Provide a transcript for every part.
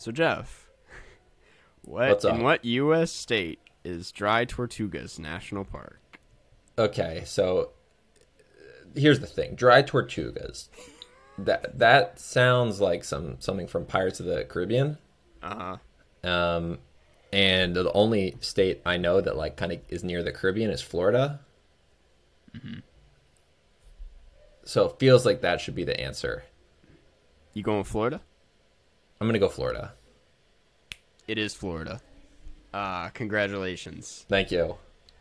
So Jeff, what in what U.S. state is Dry Tortugas National Park? Okay, so here's the thing: dry tortugas. That that sounds like some something from Pirates of the Caribbean. Uh huh. Um, and the only state I know that like kind of is near the Caribbean is Florida. So it feels like that should be the answer. You going Florida? I'm gonna go Florida. It is Florida. Uh, congratulations. Thank you.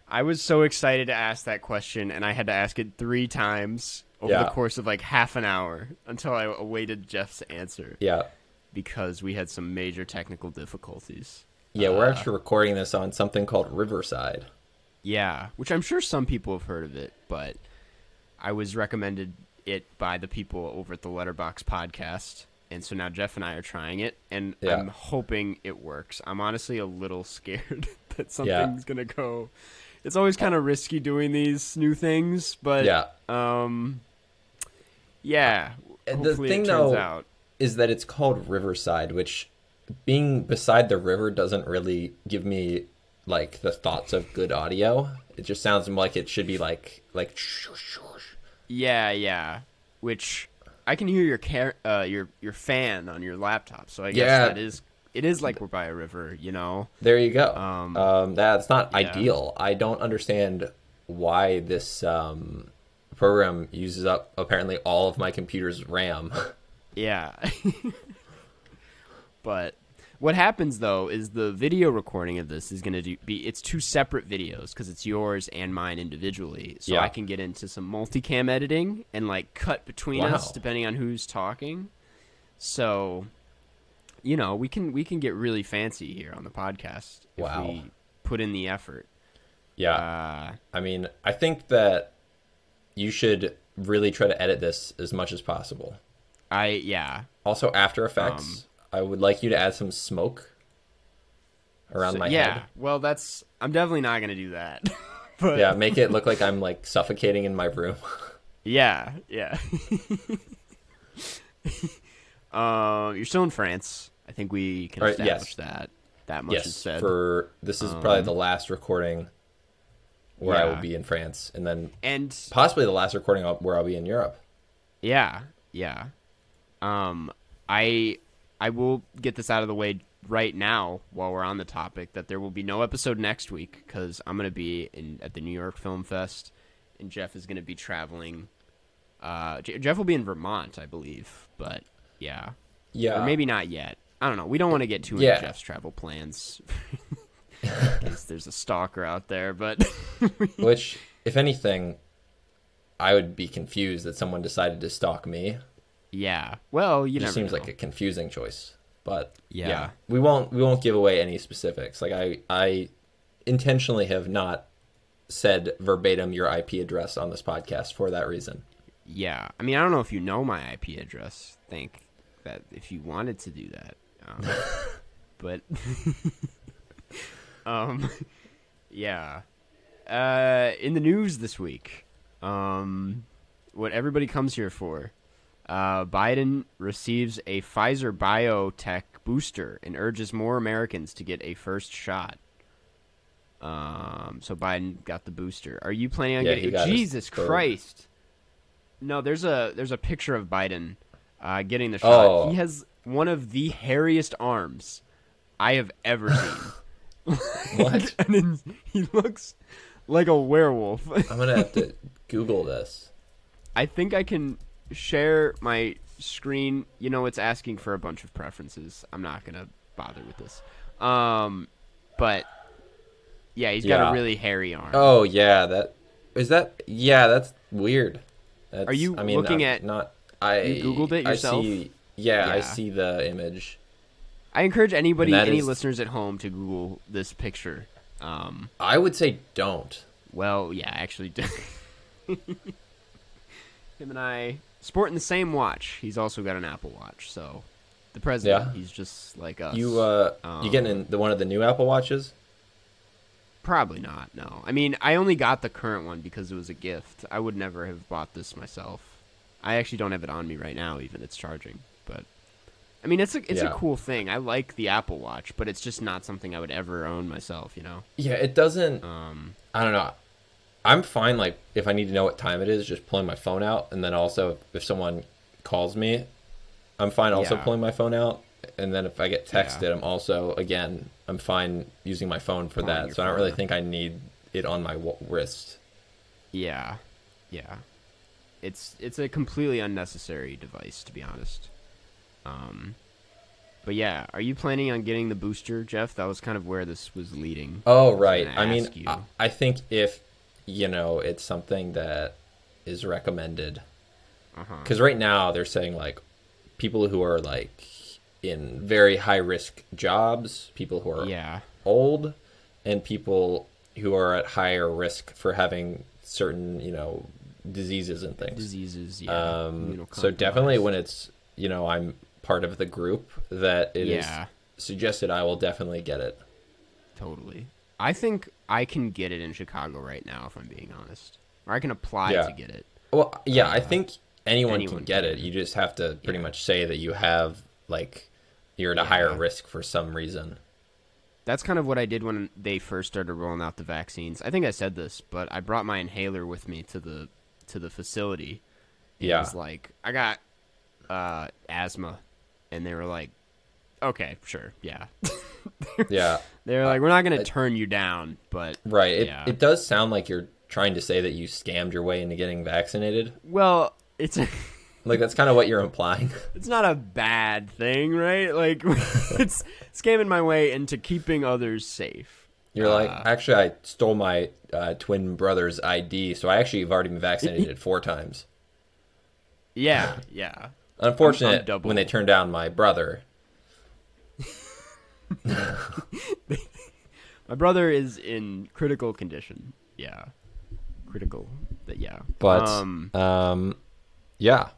I was so excited to ask that question, and I had to ask it three times over the course of like half an hour until I awaited Jeff's answer Yeah, because we had some major technical difficulties. yeah. We're Uh. actually recording this on something called Riverside. Yeah, which I'm sure some people have heard of it, but I was recommended it by the people over at the Letterboxd podcast. And so now Jeff and I are trying it, and Yeah. I'm hoping it works. I'm honestly a little scared that something's gonna go. It's always kind of risky doing these new things, but Yeah. um, yeah. The thing, though, out. is that it's called Riverside, which being beside the river doesn't really give me like the thoughts of good audio. It just sounds like it should be like like Yeah, yeah. Which I can hear your car- uh, your your fan on your laptop, so I guess Yeah. that is it is like we're by a river, you know. there you go. Um, Um, that's not yeah. ideal. I don't understand why this um, program uses up apparently all of my computer's RAM. Yeah. but what happens though is the video recording of this is going to be it's two separate videos because it's yours and mine individually. So Yeah. I can get into some multicam editing and like cut between us depending on who's talking. So you know, we can we can get really fancy here on the podcast if Wow. we put in the effort. yeah, Uh I mean, I think that you should really try to edit this as much as possible. I yeah. Also, After Effects, Um, I would like you to add some smoke around So- my yeah. head. Well, that's I'm definitely not going to do that. but Yeah, make it look like I'm like suffocating in my room. Yeah, yeah. um, you're still in France. I think we can right, yes. establish that. That much is yes, said. for this is probably the last recording where I will Um, be in France, and then and possibly the last recording where I'll be in Europe. yeah, yeah. Um, I I will get this out of the way right now while we're on the topic that there will be no episode next week because I'm gonna be in at the New York Film Fest, and Jeff is gonna be traveling. Uh, Jeff will be in Vermont, I believe, but yeah, Yeah, or maybe not yet. I don't know. We don't want to get too into Jeff's travel plans. in case there's a stalker out there, but Which, if anything, I would be confused that someone decided to stalk me. yeah. Well, you It never just seems know. like a confusing choice. But Yeah. yeah. we won't we won't give away any specifics. Like I I intentionally have not said verbatim your IP address on this podcast for that reason. yeah. I mean, I don't know if you know my IP address. Think that if you wanted to do that, um, but um, yeah. Uh, in the news this week, um, what everybody comes here for. Uh, Biden receives a Pfizer BioNTech booster and urges more Americans to get a first shot. Um, so Biden got the booster. Are you planning on Yeah, getting? he got his Jesus. Christ! No, there's a there's a picture of Biden uh, getting the shot. Oh. He has one of the hairiest arms I have ever seen. What? and then he looks like a werewolf. I'm gonna have to Google this. I think I can share my screen. You know, it's asking for a bunch of preferences. I'm not gonna bother with this. Um, but yeah, he's got Yeah. a really hairy arm. Oh yeah, that is that. Yeah, that's weird. That's, Are you I mean, looking I'm at- Not. I you Googled it I yourself? see, yeah, I see the image. I encourage anybody, any is- listeners at home, to Google this picture. Um, I would say don't. well, yeah, actually, Him and I sporting the same watch. He's also got an Apple Watch, so the president, Yeah. he's just like us. You uh, you getting in the one of the new Apple Watches? Probably not. No. I mean, I only got the current one because it was a gift. I would never have bought this myself. I actually don't have it on me right now. Even it's charging, but I mean, it's a it's Yeah. a cool thing. I like the Apple Watch, but it's just not something I would ever own myself. You know. Yeah, it doesn't. Um. I don't know. I'm fine. Like if I need to know what time it is, just pulling my phone out, and then also if someone calls me, I'm fine also Yeah. pulling my phone out. And then if I get texted, Yeah. I'm also again I'm fine using my phone for that. So I don't really think I need it on my w- wrist. Yeah. Yeah. It's it's a completely unnecessary device to be honest. Um. But yeah, are you planning on getting the booster, Jeff? That was kind of where this was leading. Oh right. gonna I mean. I, I think if you know it's something that is recommended, Uh-huh. because right now they're saying like people who are like in very high risk jobs, people who are Yeah. old, and people who are at higher risk for having certain you know diseases and things. Diseases. Yeah. Um, so definitely when it's you know I'm part of the group that it is Yeah. suggested, I will definitely get it. Totally. I think I can get it in Chicago right now, if I'm being honest. Or I can apply Yeah. to get it. Well, yeah, I Uh, think anyone, anyone can get can. it. You just have to pretty Yeah. much say that you have like you're at a higher risk for some reason. That's kind of what I did when they first started rolling out the vaccines. I think I said this, but I brought my inhaler with me to the to the facility. Yeah it Yeah. was like I got uh, asthma, and they were like, "Okay, sure, yeah." Yeah, they were like, "We're not gonna turn you down, but right. It Yeah. it does sound like you're trying to say that you scammed your way into getting vaccinated. well, it's a." Like that's kind of what you're implying. it's not a bad thing, right? Like it's scamming my way into keeping others safe. You're like, Uh, actually, I stole my uh, twin brother's ID, so I actually have already been vaccinated four times. Yeah, yeah. Unfortunate double. when they turned down my brother. My brother is in critical condition. Yeah, critical. But yeah, But um, um, yeah,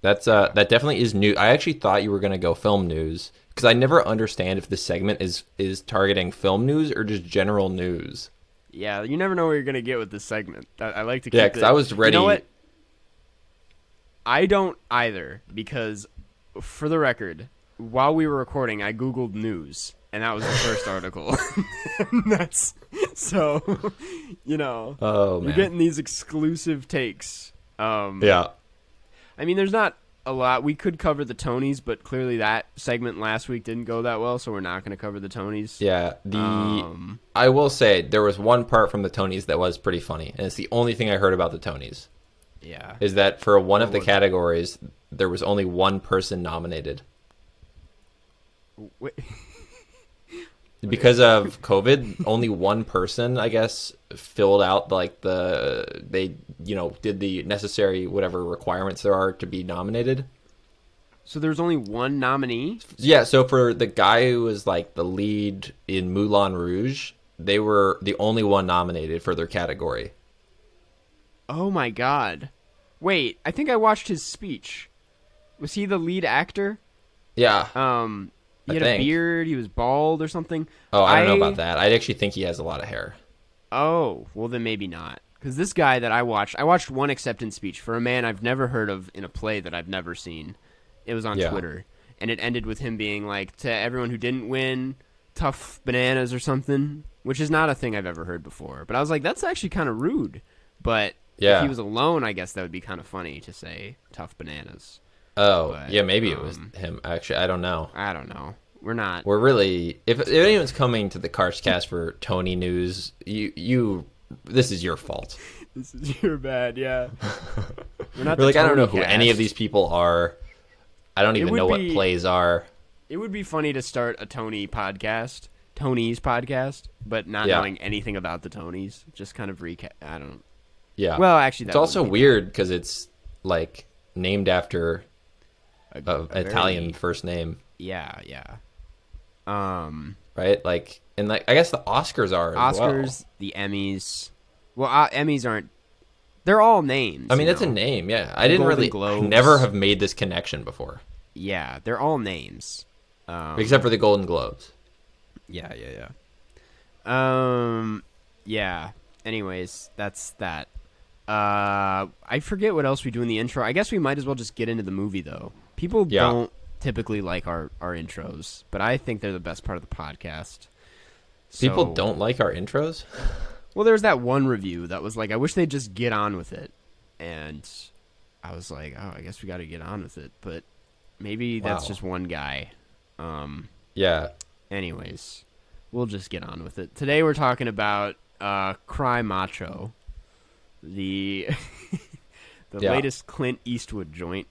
that's uh, that definitely is new. I actually thought you were gonna go film news because I never understand if this segment is is targeting film news or just general news. yeah. You never know where you're gonna get with this segment. I, I like to keep Yeah, because I was ready. You know what? I don't either because, for the record, while we were recording, I googled news, and that was the first article. That's so, you know, Oh you're getting these exclusive takes. Um, yeah, I mean, there's not a lot. We could cover the Tonys, but clearly that segment last week didn't go that well, so we're not going to cover the Tonys. yeah. The Um, I will say there was one part from the Tonys that was pretty funny, and it's the only thing I heard about the Tonys yeah. is that for one of the categories there was only one person nominated. Wait, because of COVID, only one person, I guess, filled out like the they you know did the necessary whatever requirements there are to be nominated. so there's only one nominee. Yeah, so for the guy who was like the lead in Moulin Rouge, they were the only one nominated for their category. Oh my god. Wait, I think I watched his speech. Was he the lead actor? Yeah. Um, he I had think. a beard. He was bald or something. Oh, I don't know about that. I actually think he has a lot of hair. Oh, well then maybe not. Because this guy that I watched, I watched one acceptance speech for a man I've never heard of in a play that I've never seen. It was on Yeah. Twitter, and it ended with him being like, "To everyone who didn't win, tough bananas or something," which is not a thing I've ever heard before. But I was like, that's actually kind of rude. But if he was alone, I guess that would be kind of funny to say tough bananas. Oh, But, yeah, maybe it was um, him. Actually, I don't know. I don't know. We're not. We're really if, if anyone's coming to the Karstcast for Tony news, you you this is your fault. This is your bad, yeah. We're not We're like I don't know Tony who any of these people are. I don't even know what plays are. It would be funny to start a Tony podcast, Tony's podcast, but not Yeah. knowing anything about the Tonys. Just kind of recap. I don't. Yeah. Well, actually, it's also be weird because it's like named after a, A- a very- Italian first name, Yeah, yeah. Um, right? Like and like I guess the Oscars are as well. Oscars, the Emmys. Well, uh, Emmys aren't. They're all names. I mean, it's a name. Yeah, I didn't Golden really, I Globes. never have made this connection before, Yeah, they're all names. Um, except for the Golden Globes. Yeah, yeah, yeah. Um, yeah. Anyways, that's that. Uh, I forget what else we do in the intro. I guess we might as well just get into the movie though. People Yeah. don't typically like our our intros, but I think they're the best part of the podcast. People don't like our intros. Well, there was that one review that was like, I wish they'd just get on with it, and I was like, oh, I guess we got to get on with it, but maybe that's just one guy. Um, Yeah, anyways, we'll just get on with it. Today we're talking about uh, Cry Macho, the the Yeah. latest Clint Eastwood joint.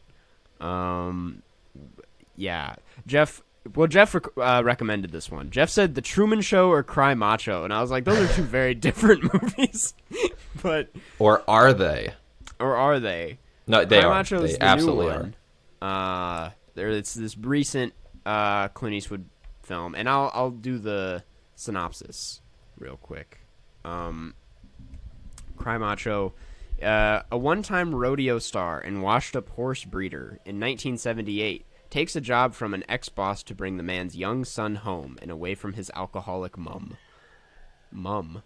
Um, yeah, Jeff. Well, Jeff rec- uh, recommended this one. Jeff said The Truman Show or Cry Macho, and I was like, those are two very different movies. but or are they? or are they? No, they Cry are. Macho is They the absolutely new are. Uh, there it's this recent uh, Clint Eastwood film, and I'll I'll do the synopsis real quick. Um, Cry Macho, uh, a one-time rodeo star and washed-up horse breeder in 1978, takes a job from an ex-boss to bring the man's young son home and away from his alcoholic mum. Mum.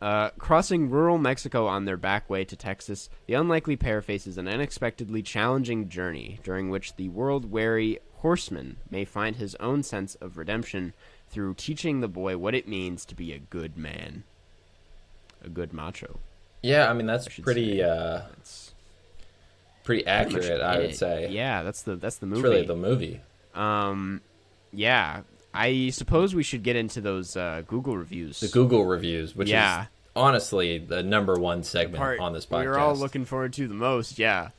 Uh, crossing rural Mexico on their back way to Texas, the unlikely pair faces an unexpectedly challenging journey during which the world weary horseman may find his own sense of redemption through teaching the boy what it means to be a good man. A good macho. Yeah, I mean that's should pretty uh, pretty pretty much accurate. I would say. Yeah, that's the that's the movie. It's really the movie. Um, yeah. I suppose we should get into those uh, Google reviews. The Google reviews, which Yeah. is honestly the number one segment part on this podcast. We're all looking forward to the most. Yeah,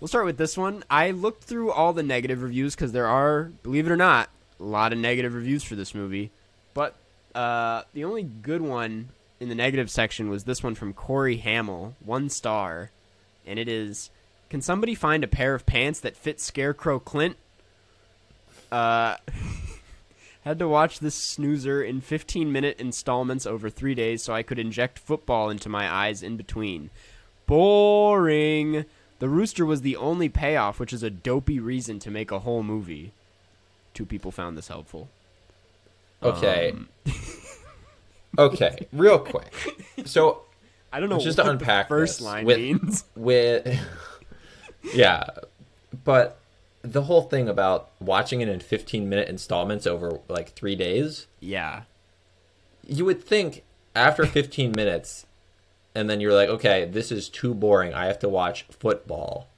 we'll start with this one. I looked through all the negative reviews because there are, believe it or not, a lot of negative reviews for this movie. But uh, the only good one in the negative section was this one from Corey Hamill, one star, and it is: Can somebody find a pair of pants that fit Scarecrow Clint? Uh. Had to watch this snoozer in 15 minute installments over three days so I could inject football into my eyes in between. Boring. The rooster was the only payoff, which is a dopey reason to make a whole movie. Two people found this helpful. Okay. Um, okay. Real quick. So I don't know Just what to unpack the first line with- means. with yeah, but the whole thing about watching it in 15 minute installments over like three days, Yeah. you would think after 15 minutes, and then you're like, okay, this is too boring. I have to watch football.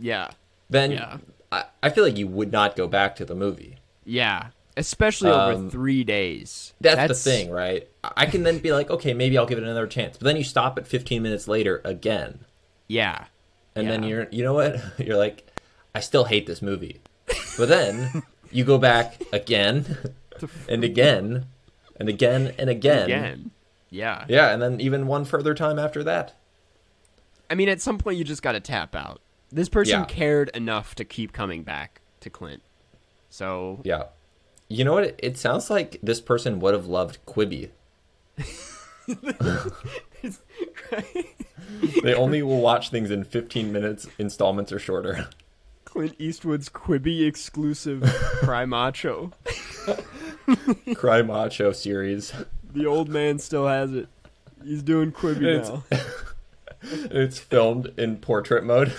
Yeah. Then Yeah. I, I feel like you would not go back to the movie. Yeah. Especially over Um, three days. That's, the thing, right? I can then be like, okay, maybe I'll give it another chance. But then you stop at 15 minutes later again. Yeah. And then you're, you know what? You're like, I still hate this movie. But then you go back again and again and again and again. Again. Yeah. Yeah, and then even one further time after that. I mean, at some point, you just got to tap out. This person Yeah. cared enough to keep coming back to Clint. So, Yeah. You know what? It sounds like this person would have loved Quibi. they only will watch things in 15 minutes installments or shorter. Clint Eastwood's Quibi exclusive Cry Macho. Cry Macho series. The old man still has it. He's doing Quibi It's- now. It's filmed in portrait mode.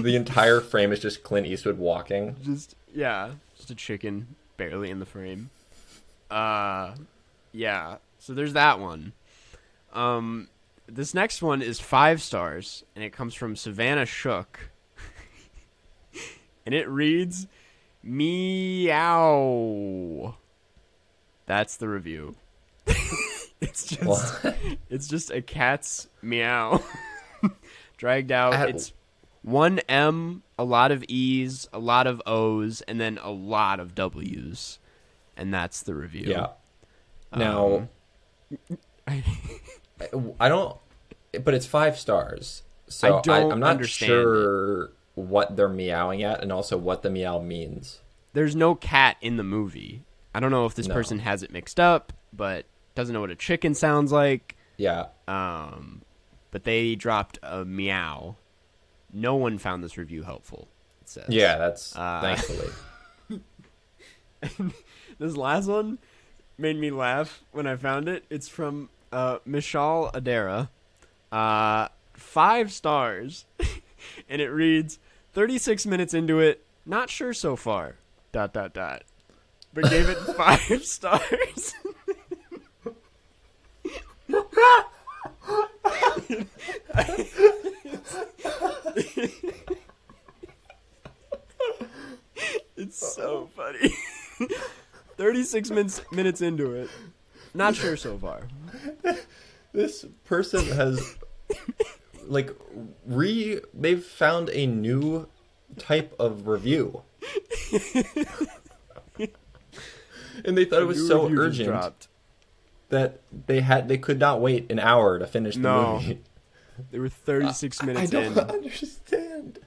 So the entire frame is just Clint Eastwood walking. Just yeah, just a chicken barely in the frame. Uh, yeah. So there's that one. Um, this next one is five stars, and it comes from Savannah Shook, and it reads, "Meow." That's the review. it's just What? it's just a cat's meow dragged out. At- it's one M, a lot of E's, a lot of O's, and then a lot of W's, and that's the review. Yeah. Now, Um, I don't, but it's five stars. So I don't I, am not sure what they're meowing at and also what the meow means. There's no cat in the movie. I don't know if this No. person has it mixed up, but doesn't know what a chicken sounds like. Yeah. Um, but they dropped a meow. No one found this review helpful. It says. Yeah, that's Uh, thankfully. This last one made me laugh when I found it. It's from uh, Michal Adara. Uh, five stars. and it reads 36 minutes into it, not sure so far. Dot, dot, dot. But gave it five stars. It's so funny. 36 minutes minutes into it. Not sure so far. this person has like re they've found a new type of review. and they thought it was so urgent dropped. That they had they could not wait an hour to finish the No. movie. They were 36 minutes. I minutes don't in. understand.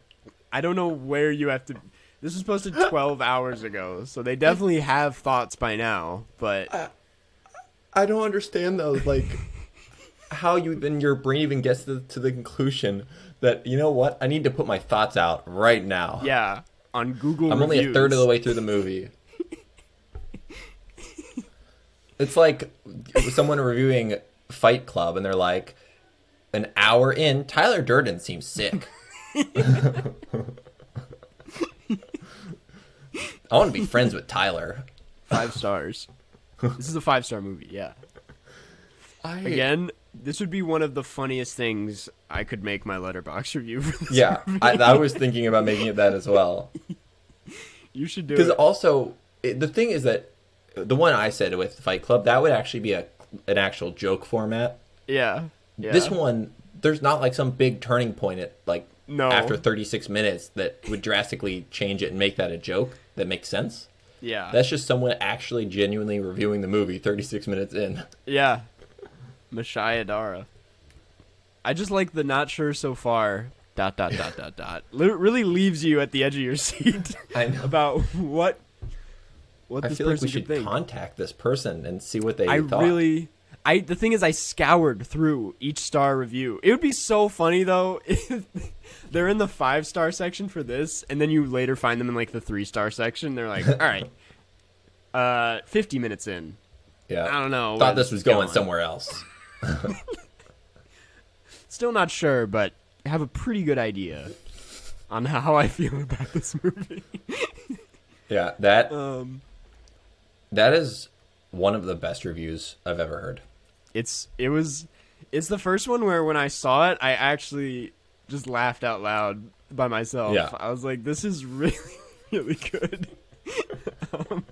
I don't know where you have to. This was posted 12 hours ago, so they definitely have thoughts by now. But I don't understand though, like how you then your brain even gets to, to the conclusion that you know what I need to put my thoughts out right now. yeah, on Google, I'm only a third of the way through the movie. it's like someone reviewing Fight Club and they're like, an hour in, Tyler Durden seems sick. I want to be friends with Tyler. Five stars. this is a five star movie. Yeah. I, Again, this would be one of the funniest things I could make my letterboxd review. For this yeah, movie. I, I was thinking about making it that as well. you should do it. Because also, it, the thing is that the one I said with Fight Club, that would actually be a an actual joke format. Yeah. yeah. This one, there's not like some big turning point at like No. after 36 minutes that would drastically change it and make that a joke that makes sense. Yeah. That's just someone actually genuinely reviewing the movie 36 minutes in. Yeah. Mashaya Dara. I just like the not sure so far. Dot dot dot dot dot. Really leaves you at the edge of your seat I know. about what what I this feel like we should think. contact this person and see what they I thought. really I the thing is I scoured through each star review. It would be so funny though if they're in the 5 star section for this and then you later find them in like the 3 star section. They're like, "All right. Uh 50 minutes in. yeah. I don't know. Thought this was is going somewhere else. Still not sure, but have a pretty good idea on how I feel about this movie. Yeah, that Um, that is one of the best reviews I've ever heard. it's it was it's the first one where when I saw it, I actually just laughed out loud by myself. Yeah. I was like, "This is really really good." um,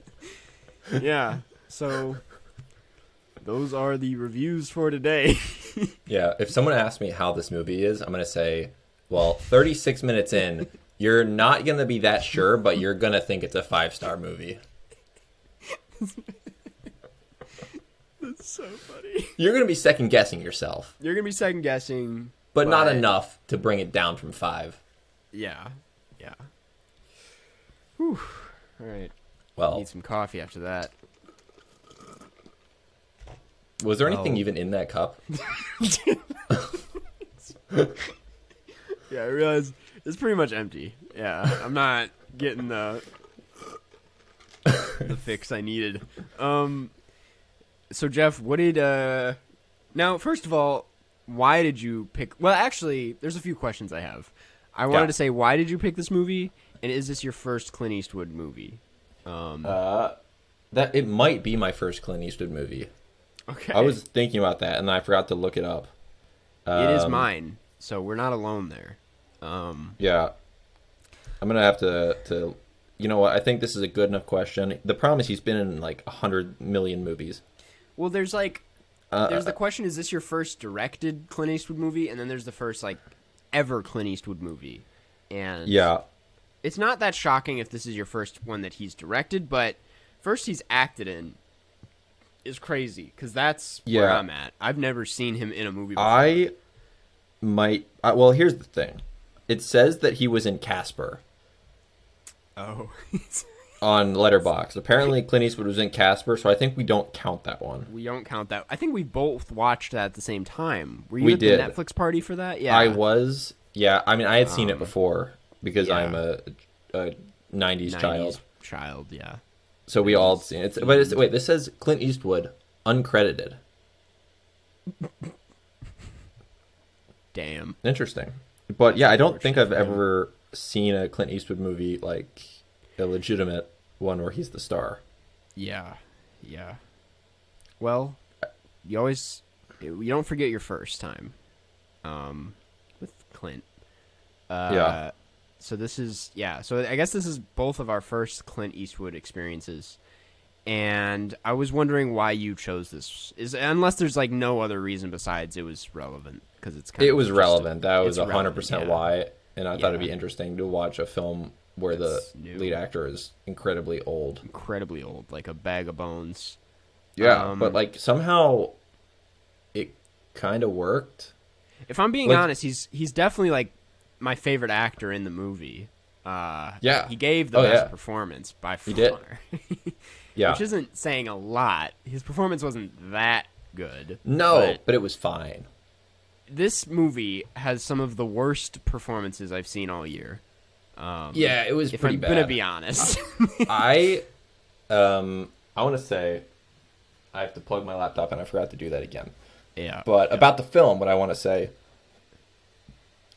yeah. So those are the reviews for today. Yeah, if someone asks me how this movie is, I'm going to say, well, 36 minutes in, you're not going to be that sure, but you're going to think it's a five star movie. It's so funny. You're going to be second guessing yourself, You're gonna be second guessing, but not enough to bring it down from five. yeah, yeah. Whew. All right. Well, Need some coffee after that. was there anything Oh. even in that cup? Yeah, I realize it's pretty much empty. Yeah, I'm not getting the the fix I needed. Um, so Jeff, what did uh? Now, first of all, why did you pick? Well, actually, there's a few questions I have. I wanted Yeah. to say, why did you pick this movie? And is this your first Clint Eastwood movie? Um, Uh, that it might be my first Clint Eastwood movie. okay, I was thinking about that, and I forgot to look it up. It is Um, mine, so we're not alone there. Um, Yeah. I'm gonna have to to you know what, I think this is a good enough question. The problem is he's been in like a hundred million movies. well, there's like Uh, there's the question: Is this your first directed Clint Eastwood movie? And then there's the first like ever Clint Eastwood movie. And yeah. it's not that shocking if this is your first one that he's directed, but first he's acted in is crazy because that's where I'm at. I've never seen him in a movie. Before. I might I, well here's the thing. It says that he was in Casper. Oh, on Letterboxd. Apparently, Clint Eastwood was in Casper, so I think we don't count that one. We don't count that. I think we both watched that at the same time. Were you We at did. the Netflix party for that? Yeah. I was, yeah. I mean, I had seen it um, before because yeah. I'm a, a '90s, 90s child, Child, yeah. so we all seen it. But it's, wait, this says Clint Eastwood uncredited. Damn. Interesting. But yeah, I don't think I've ever seen a Clint Eastwood movie like a legitimate one where he's the star. Yeah. Yeah. Well, you always you don't forget your first time. Um with Clint. Uh Yeah. so this is yeah, so I guess this is both of our first Clint Eastwood experiences. And I was wondering why you chose this. Is unless there's like no other reason besides it was relevant because it's kind It of was relevant. That was hundred percent yeah. why, and I thought it'd be interesting to watch a film where It's the new. lead actor is incredibly old. incredibly old, like a bag of bones. Yeah, Um, but like somehow it kind of worked. If I'm being Like- honest, he's he's definitely like my favorite actor in the movie. Uh, Yeah. he gave the Oh, best yeah. performance by far. He did. Yeah, which isn't saying a lot. His performance wasn't that good. no, but but it was fine. This movie has some of the worst performances I've seen all year. Um, Yeah, it was if pretty I'm bad. gonna be honest. I um I want to say I have to plug my laptop and I forgot to do that again. yeah, But about the film, what I want to say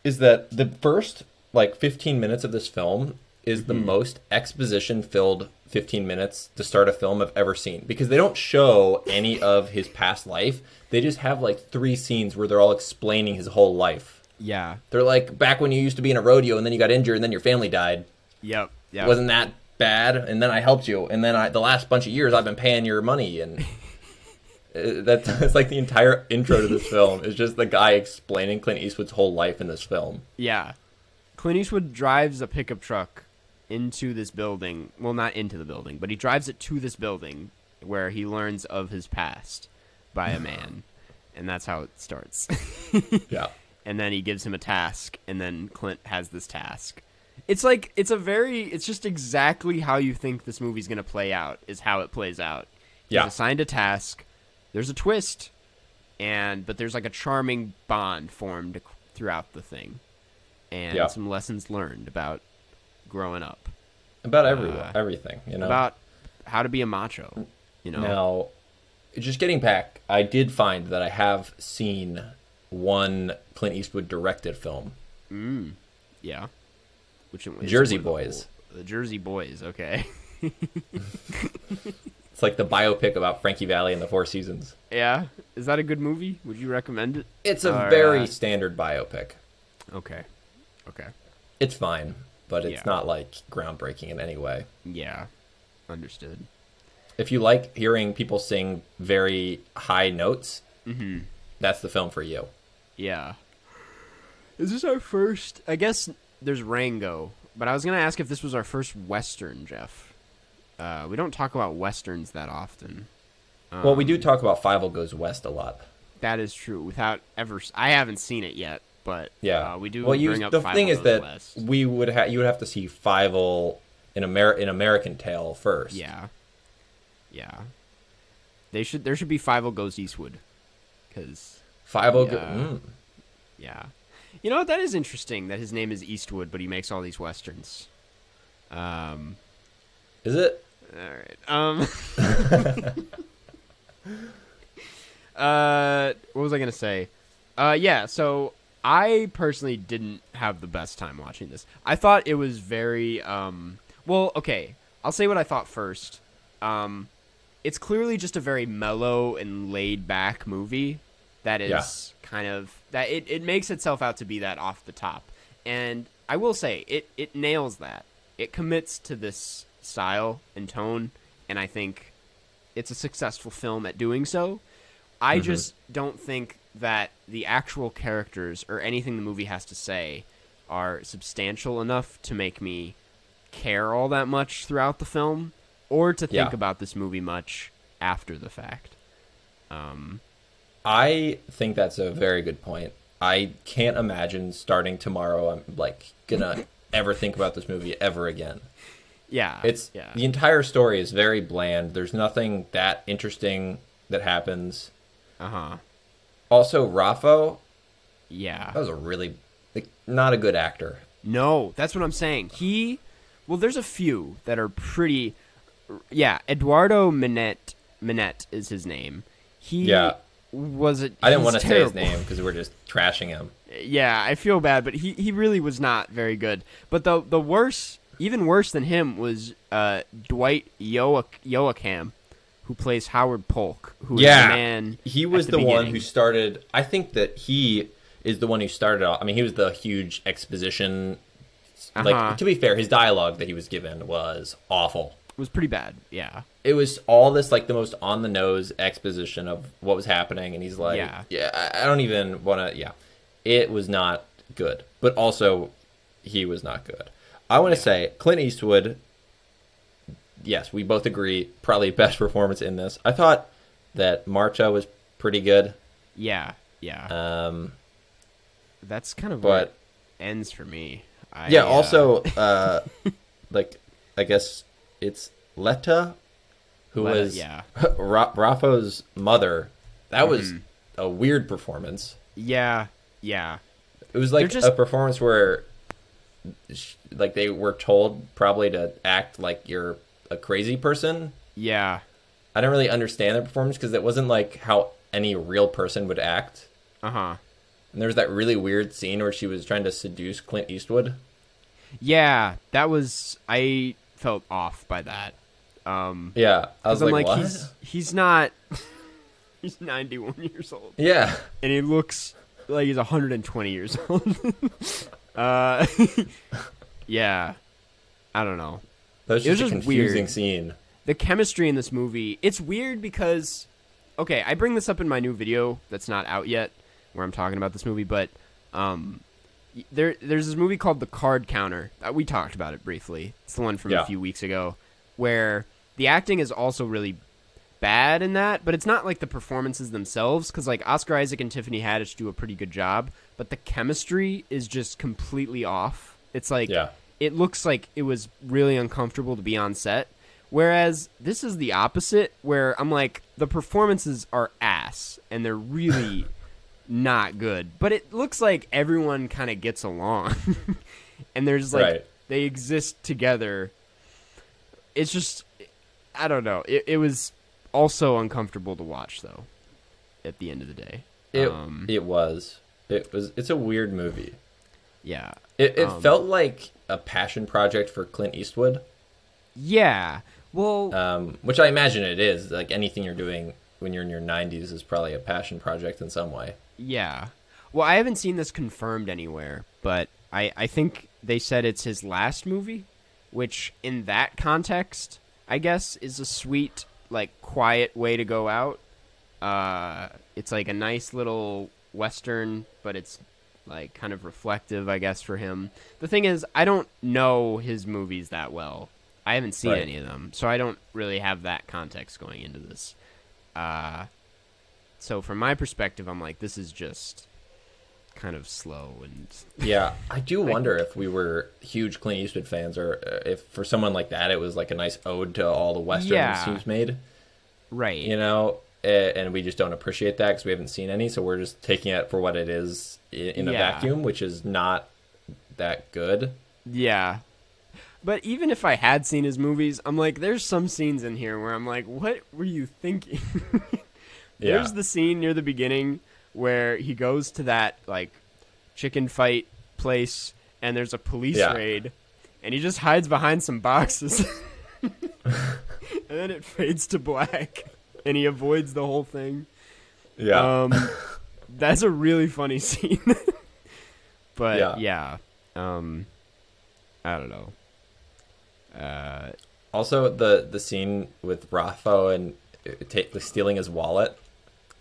is that the first like 15 minutes of this film is the most exposition filled 15 minutes to start a film I've ever seen because they don't show any of his past life. They just have like three scenes where they're all explaining his whole life. yeah, They're like back when you used to be in a rodeo and then you got injured and then your family died. yep, yeah. Wasn't that bad? And then I helped you and then I the last bunch of years I've been paying your money and That's, that's like the entire intro to this film is just the guy explaining Clint Eastwood's whole life in this film. Yeah. Clint Eastwood drives a pickup truck into this building. Well, not into the building, but he drives it to this building where he learns of his past by a man. and that's how it starts. Yeah. and then he gives him a task, and then Clint has this task. It's like it's a very it's just exactly how you think this movie's gonna play out is how it plays out. He's Yeah. assigned a task. There's a twist, and but there's like a charming bond formed throughout the thing, and Yeah. some lessons learned about growing up, About everyone, Uh, everything, you know. about how to be a macho. You know, Now, just getting back, I did find that I have seen one Clint Eastwood directed film. yeah. Which Jersey the Boys. whole- The Jersey Boys. Okay. It's like the biopic about Frankie Valli and the Four Seasons. yeah. Is that a good movie? Would you recommend it? It's a Or, very uh, standard biopic. Okay. Okay. It's fine, but it's Yeah. not like groundbreaking in any way. Yeah. Understood. If you like hearing people sing very high notes, Mm-hmm. that's the film for you. Yeah. Is this our first? I guess there's Rango, but I was gonna ask if this was our first Western, Jeff. Uh, we don't talk about westerns that often. well, we Um, do talk about Fievel Goes West a lot. That is true. Without ever, I haven't seen it yet, but Yeah, uh, we do Well, you, bring up the Fievel thing is that we would have you would have to see Fievel in Amer in American Tail first. Yeah. Yeah. They should. There should be Fievel Goes Eastwood, because Five O. Yeah. Mm. Yeah. You know what? That is interesting that his name is Eastwood, but he makes all these westerns. Um. Is it? All right. Um. uh, what was I gonna say? Uh, yeah. So I personally didn't have the best time watching this. I thought it was very um. Well, okay. I'll say what I thought first. Um, it's clearly just a very mellow and laid back movie that is Yeah. kind of that it, it makes itself out to be that off the top. And I will say it it nails that. It commits to this style and tone and I think it's a successful film at doing so. I just don't think that the actual characters or anything the movie has to say are substantial enough to make me care all that much throughout the film or to think Yeah. about this movie much after the fact. Um, I think that's a very good point. I can't imagine starting tomorrow. I'm like gonna ever think about this movie ever again. Yeah, It's yeah, the entire story is very bland. There's nothing that interesting that happens. uh huh, Also, Rafo, yeah. that was a really like not a good actor. No, that's what I'm saying. He, well, there's a few that are pretty. Yeah, Eduardo Minett. Minett is his name. He Yeah. was a. I didn't want to say his name because we're just trashing him. Yeah, I feel bad, but he, he really was not very good. But the the worst, even worse than him, was uh, Dwight Yoak- Yoakam, who plays Howard Polk, who is Yeah. the man. He at was the, one who started. I think that he is the one who started off. I mean, he was the huge exposition. Uh-huh. Like to be fair, his dialogue that he was given was awful. It was pretty bad. Yeah, It was all this like the most on the nose exposition of what was happening, and he's like, Yeah. "Yeah, I- I don't even want to." Yeah, it was not good, but also he was not good. I want to say Clint Eastwood. Yes, we both agree. Probably best performance in this. I thought that Marcha was pretty good. yeah, yeah. Um, That's kind of but it ends for me. I, yeah, uh, also uh, like I guess it's Leta, who Leta, was yeah. Ra- Rafo's mother. That was Mm-hmm. a weird performance. yeah, yeah. It was like just- a performance where, like, they were told probably to act like you're a crazy person. Yeah. I don't really understand the performance because it wasn't like how any real person would act. Uh huh. And there was that really weird scene where she was trying to seduce Clint Eastwood. Yeah, that was I felt off by that. Um Yeah, I was I'm like, like what? he's he's not he's 91 years old Yeah, and he looks like he's 120 years old. uh Yeah. I don't know. That was It was just a confusing weird. scene. the chemistry in this movie it's weird because okay i bring this up in my new video that's not out yet where i'm talking about this movie but um there there's this movie called the card counter uh, we talked about it briefly it's the one from Yeah. a few weeks ago where the acting is also really bad in that but it's not like the performances themselves because like oscar isaac and tiffany haddish do a pretty good job but the chemistry is just completely off it's like Yeah. It looks like it was really uncomfortable to be on set. Whereas this is the opposite, where I'm like, the performances are ass and they're really not good. But it looks like everyone kind of gets along. and there's like, Right. they exist together. It's just, I don't know. It, it was also uncomfortable to watch, though, at the end of the day. It um, it was. It was. It's a weird movie. yeah. It it Um, felt like a passion project for Clint Eastwood, Yeah. Well, um, which I imagine it is. Like anything you're doing when you're in your 90s is probably a passion project in some way. Yeah. Well, I haven't seen this confirmed anywhere, but I, I think they said it's his last movie, which in that context, I guess, is a sweet, like, quiet way to go out. Uh, it's like a nice little western, but it's like kind of reflective, I guess, for him. The thing is, I don't know his movies that well. I haven't seen Right. any of them, so I don't really have that context going into this. Uh, so from my perspective, I'm like, this is just kind of slow and Yeah, I do wonder if we were huge Clint Eastwood fans, or uh, if for someone like that, it was like a nice ode to all the westerns Yeah. he's made. right. You know, and we just don't appreciate that because we haven't seen any. So we're just taking it for what it is in a Yeah. vacuum, which is not that good. Yeah. But even if I had seen his movies, I'm like, there's some scenes in here where I'm like, what were you thinking? Yeah. There's the scene near the beginning where he goes to that like chicken fight place and there's a police Yeah. raid and he just hides behind some boxes. and then it fades to black and he avoids the whole thing. Yeah, Um, that's a really funny scene. but Yeah. yeah, um, I don't know. Uh, Also, the the scene with Rafa and uh, ta stealing his wallet,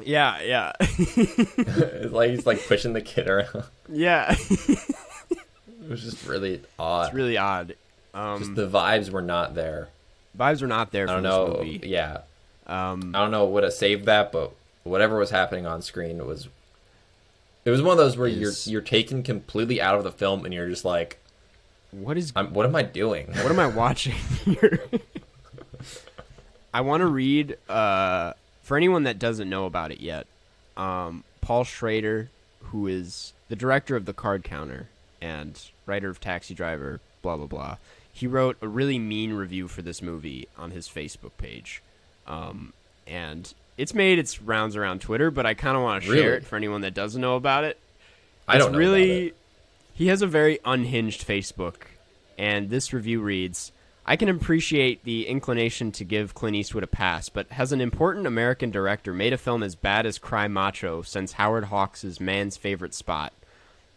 yeah, yeah, it's like he's like pushing the kid around. yeah. It was just really odd. it's really odd. Um, just the vibes were not there. vibes were not there I don't know. movie. Yeah, Um, I don't know what would have saved that, but whatever was happening on screen was. It was one of those where Is- you're you're taken completely out of the film and you're just like, What is I'm, what am I doing? what am I watching here? I want to read uh, for anyone that doesn't know about it yet. Um, Paul Schrader, who is the director of The Card Counter and writer of Taxi Driver, blah blah blah. He wrote a really mean review for this movie on his Facebook page, um, and it's made its rounds around Twitter. But I kind of want to share Really? it for anyone that doesn't know about it. I don't know really it. he has a very unhinged Facebook, and this review reads I can appreciate the inclination to give Clint Eastwood a pass, but has an important American director made a film as bad as Cry Macho since Howard Hawks' Man's Favorite Sport?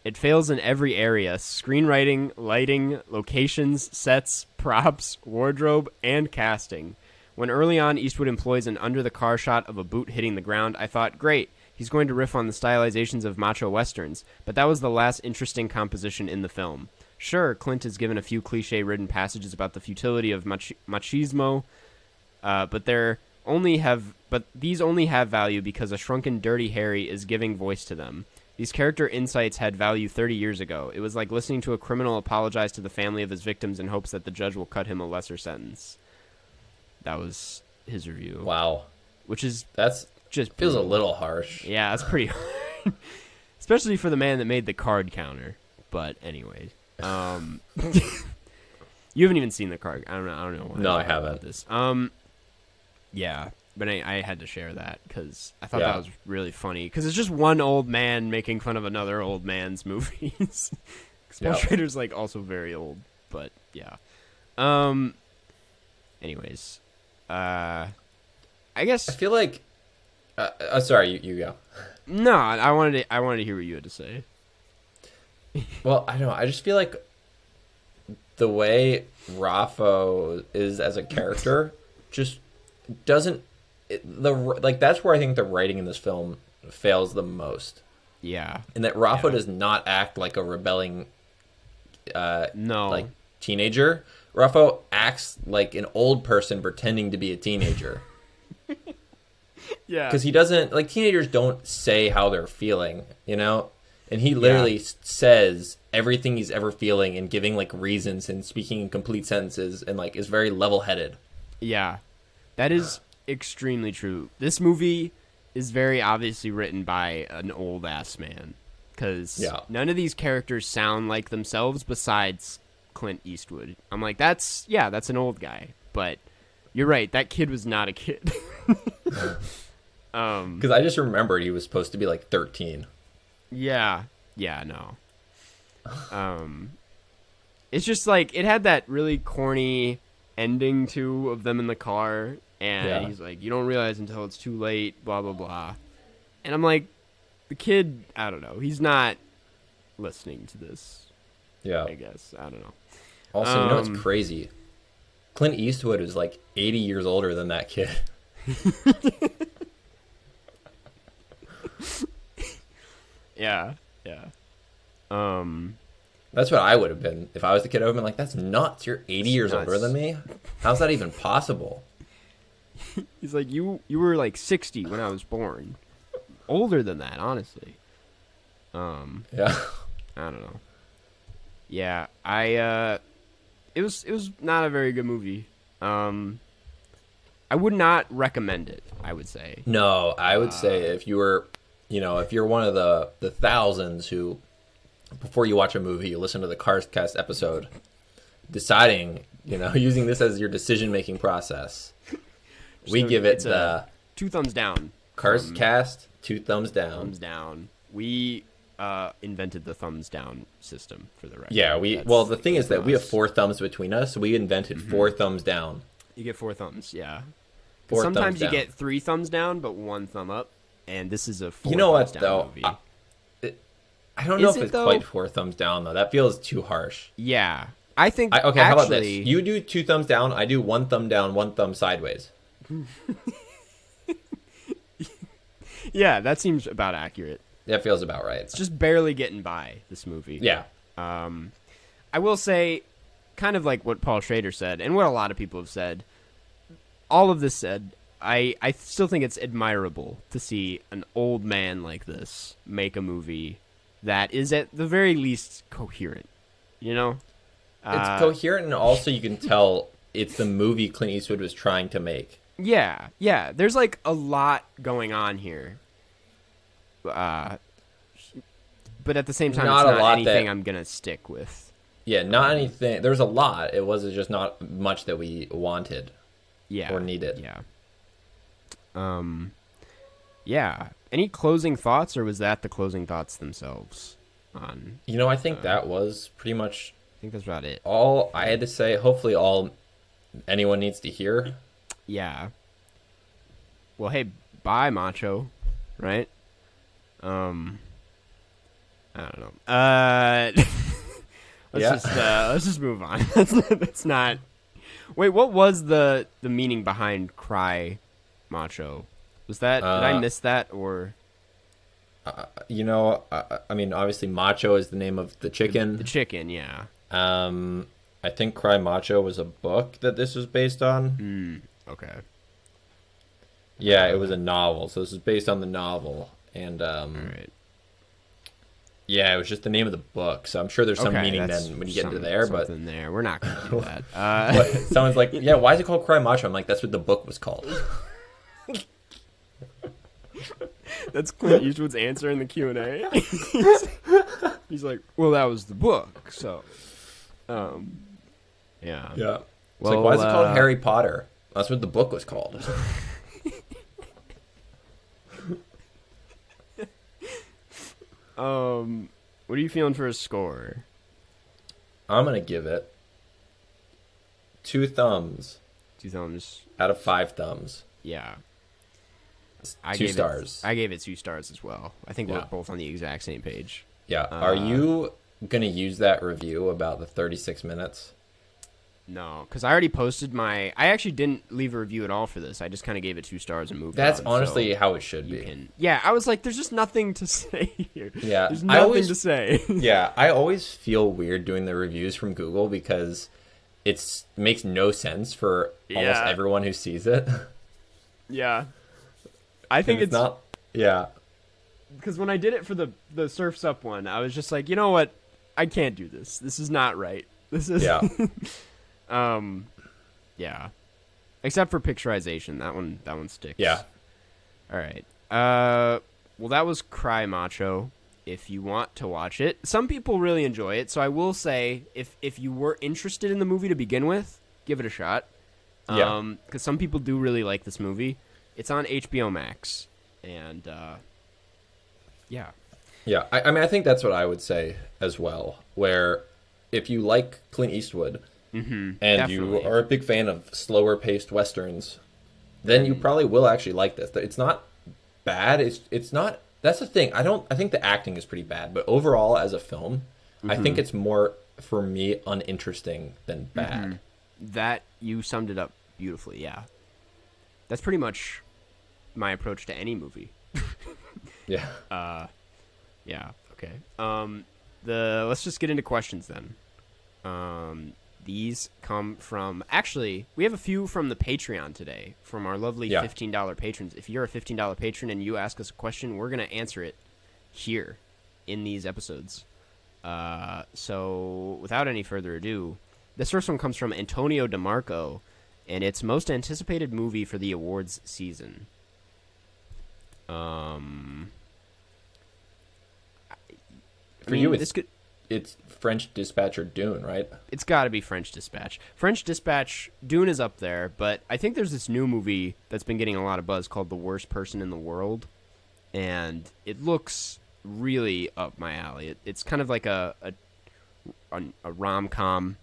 It fails in every area screenwriting, lighting, locations, sets, props, wardrobe, and casting. When early on Eastwood employs an under the car shot of a boot hitting the ground, I thought, great, he's going to riff on the stylizations of macho westerns, but that was the last interesting composition in the film. Sure, Clint is given a few cliche ridden passages about the futility of mach- machismo, uh, but they're only have but these only have value because a shrunken dirty harry is giving voice to them. These character insights had value 30 years ago. It was like listening to a criminal apologize to the family of his victims in hopes that the judge will cut him a lesser sentence that was his review Wow, which is that's just feels a little harsh. yeah that's pretty hard especially for the man that made the card counter but anyway um you haven't even seen the card i don't know i don't know why No, I about haven't. this um yeah but I, I had to share that because I thought Yeah. that was really funny because it's just one old man making fun of another old man's movies. Paul Yeah. Schrader's like also very old, but yeah. Um. Anyways, uh, I guess I feel like. Uh, uh, sorry, you, you go. no. I wanted to. I wanted to hear what you had to say. Well, I don't know. I just feel like the way Rafo is as a character just doesn't it, the like that's where I think the writing in this film fails the most. Yeah. And that Rafo Yeah. does not act like a rebelling uh No. like teenager. Rafo acts like an old person pretending to be a teenager. yeah. because he doesn't like teenagers don't say how they're feeling you know and he literally s says everything he's ever feeling and giving like reasons and speaking in complete sentences and like is very level-headed Yeah, that is extremely true. This movie is very obviously written by an old ass man because Yeah. none of these characters sound like themselves besides Clint Eastwood. I'm like, that's yeah, that's an old guy, but you're right. That kid was not a kid. um, because i just remembered he was supposed to be like 13 yeah, yeah, no. Um, it's just like it had that really corny ending too of them in the car, and Yeah. he's like, "You don't realize until it's too late." Blah blah blah, and I'm like, the kid, I don't know, he's not listening to this. yeah I guess I don't know. Also you know Um, what's crazy clint eastwood is like 80 years older than that kid Yeah, yeah. Um, that's what i would have been if i was the kid i would have been like that's nuts you're 80 years nuts. older than me how's that even possible he's like, you you were like 60 when I was born, older than that, honestly. Um. yeah I don't know. Yeah, I uh it was it was not a very good movie. Um I would not recommend it, I would say. No, I would say Uh, if you were, you know, if you're one of the the thousands who, before you watch a movie, you listen to the Cars Cast episode, deciding, you know, using this as your decision making process. We So give it the Two thumbs down. Cars um, Cast two thumbs down. Thumbs down. We uh invented the thumbs down system for the record. Yeah, we. That's Well, the thing is that we have four thumbs between us, so we invented Mm-hmm. four thumbs down. You get four thumbs, yeah. Four Sometimes you down. get three thumbs down but one thumb up. And this is a four You know thumbs what down though? I, it- I don't know Is if it, it's though? quite four thumbs down though. That feels too harsh. yeah. I think I, okay, actually, how about this? You do two thumbs down. I do one thumb down, one thumb sideways. Yeah, that seems about accurate. That feels about right. It's just barely getting by this movie. Yeah. Um, I will say, kind of like what Paul Schrader said, and what a lot of people have said. All of this said, I I still think it's admirable to see an old man like this make a movie that is at the very least coherent. You know, it's Uh, coherent, and also you can tell it's the movie Clint Eastwood was trying to make. Yeah, yeah. There's like a lot going on here. Uh, but at the same time, Not it's a not lot anything that- I'm gonna stick with. Yeah, not anything. There's a lot. It was just not much that we wanted. Yeah, Or needed. Yeah. Um, yeah. Any closing thoughts, or was that the closing thoughts themselves? On, You know, I Uh. think that was pretty much I think that's about it. all I had to say. Hopefully, all anyone needs to hear. Yeah. Well, hey, bye, Macho. Right? Um. I don't know. Uh. let's Yeah. just uh, let's just move on. that's, that's not. Wait, what was the the meaning behind "cry, Macho"? Was that did I Uh, miss that or You know, I, I mean, obviously, Macho is the name of the chicken. the chicken? Yeah. Um, I think Cry Macho was a book that this was based on. Hmm. Okay. Yeah, it was a novel. So this is based on the novel, and um, right. yeah, it was just the name of the book. So I'm sure there's some okay, meaning then when you get into there. But there. We're not gonna do that. Uh, but someone's like, yeah, why is it called Cry Macho? I'm like, that's what the book was called. That's Clint Eastwood's answer in the Q and A. He's like, "Well, that was the book, so." Um, yeah. Yeah. It's Well, like, why is it called uh, Harry Potter? That's what the book was called. Um, what are you feeling for a score? I'm gonna give it two thumbs Two thumbs. out of five thumbs. Yeah. I two gave stars. It, I gave it two stars as well. I think we're both on the exact same page. yeah. Are uh, you gonna use that review about the 36 minutes? No, because I already posted my. I actually didn't leave a review at all for this. I just kind of gave it two stars and moved. On. That's on, honestly so how it should be. can. Yeah, I was like, "There's just nothing to say here. Yeah, there's I nothing always- to say." yeah, I always feel weird doing the reviews from Google because it makes no sense for almost Yeah. everyone who sees it. yeah, I think And it's not. Yeah, because when I did it for the the Surfs Up one, I was just like, you know what, I can't do this. This is not right. This is yeah, um, yeah. Except for picturization, that one that one sticks. yeah. All right. Uh, well, that was Cry Macho. If you want to watch it, some people really enjoy it. So I will say, if if you were interested in the movie to begin with, give it a shot. Yeah. Um, because some people do really like this movie. It's on HBO Max, and uh, yeah, Yeah, I, I mean, I think that's what I would say as well. Where if you like Clint Eastwood mm-hmm, and you are a big fan of slower paced westerns, then you probably will actually like this. It's not bad. It's it's not. That's the thing. I don't. I think the acting is pretty bad, but overall, as a film, I think it's more for me uninteresting than bad. that you summed it up beautifully. Yeah, that's pretty much my approach to any movie. Yeah. Uh, yeah. Okay. Um, the let's just get into questions then. Um, these come from actually we have a few from the Patreon today from our lovely Yeah. fifteen dollar patrons. If you're a fifteen dollar patron and you ask us a question, we're gonna answer it here in these episodes. Uh, so without any further ado, this first one comes from Antonio DeMarco, and it's most anticipated movie for the awards season. Um, For you, it's this could it's French Dispatch or Dune, right? it's got to be French Dispatch. French Dispatch, Dune is up there, but I think there's this new movie that's been getting a lot of buzz called The Worst Person in the World, and it looks really up my alley. It, it's kind of like a a, a, a rom com,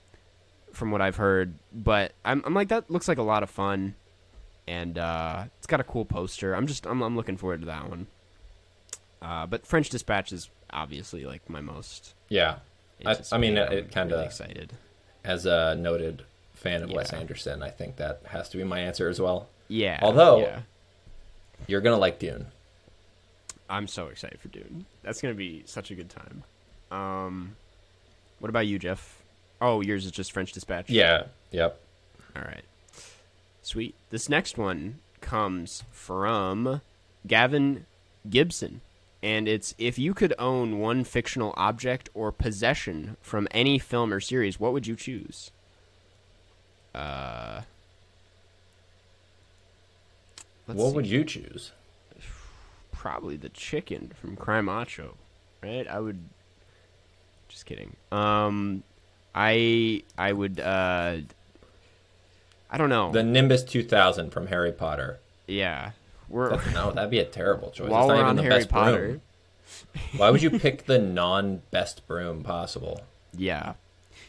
from what I've heard, but I'm I'm like that looks like a lot of fun, and uh, it's got a cool poster. I'm just I'm I'm looking forward to that one. Uh, but French Dispatch is obviously like my most. Yeah. I, I mean, it I'm kind really of excited. as a noted fan of Wes Anderson, I think that has to be my answer as well. Yeah. Although- yeah. You're gonna like Dune. I'm so excited for Dune. That's gonna be such a good time. Um, what about you, Jeff? Oh, yours is just French Dispatch. Yeah. Yep. All right. Sweet. This next one comes from Gavin Gibson, and it's if you could own one fictional object or possession from any film or series, what would you choose? Uh, what see. would you choose? probably the chicken from Cry Macho, right? I would. Just kidding. Um, I I would. Uh, I don't know. The Nimbus 2000 from Harry Potter. yeah, we're no, that'd be a terrible choice. while It's not we're even on the Harry best Potter. broom. Why would you pick the non-best broom possible? Yeah.